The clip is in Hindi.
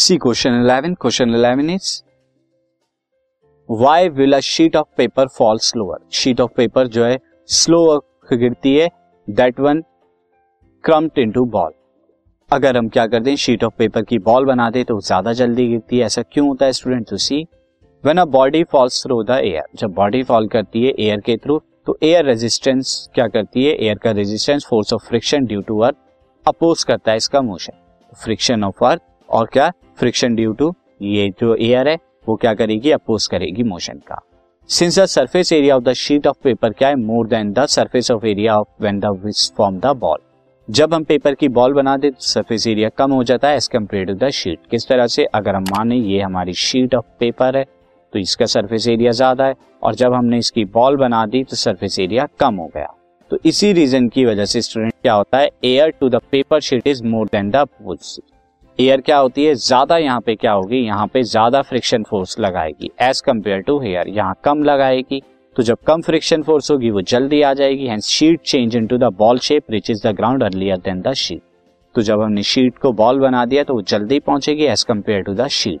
C question eleven question eleven is why will a sheet of paper fall slower sheet of paper जो है स्लो गिरती है that one crumpled into ball अगर हम क्या करते हैं शीट ऑफ़ पेपर की बॉल बना दे तो ज़्यादा जल्दी गिरती है। ऐसा क्यों होता है student to see when a body falls through the air जब बॉडी फॉल करती है एयर के थ्रू तो एयर रेजिस्टेंस क्या करती है? एयर का resistance force of friction due to earth oppose करता है इसका मोशन फ्रिक्शन ऑफ़ अर्थ और क्या? फ्रिक्शन ड्यू टू ये जो एयर है, वो क्या करेगी अपोज करेगी मोशन का। Since the surface area of the sheet of paper क्या है more than the surface of area of when the form the ball जब हम पेपर की बॉल बना दे तो सरफेस एरिया कम हो जाता है as compared to the sheet किस तरह से? अगर हम माने ये हमारी शीट ऑफ़ पेपर है तो इसका सरफेस एरिया ज़्यादा है, और जब हमने इसकी बॉल बना दी तो सरफेस एरिया कम हो गया। तो इसी रीजन की वजह से स्टूडेंट क्या होता है air to the paper sheet is more than the air क्या होती है? ज़्यादा यहाँ पे क्या होगी? यहाँ पे ज़्यादा फ्रिक्शन फोर्स लगाएगी। एज कंपेयर टू हेयर यहाँ कम लगाएगी। तो जब कम फ्रिक्शन फोर्स होगी, वो जल्दी आ जाएगी। Hence sheet change into the ball shape reach is the ground earlier than the sheet तो जब हमने शीट को बॉल बना दिया तो वो जल्दी पहुंचेगी as compared to the sheet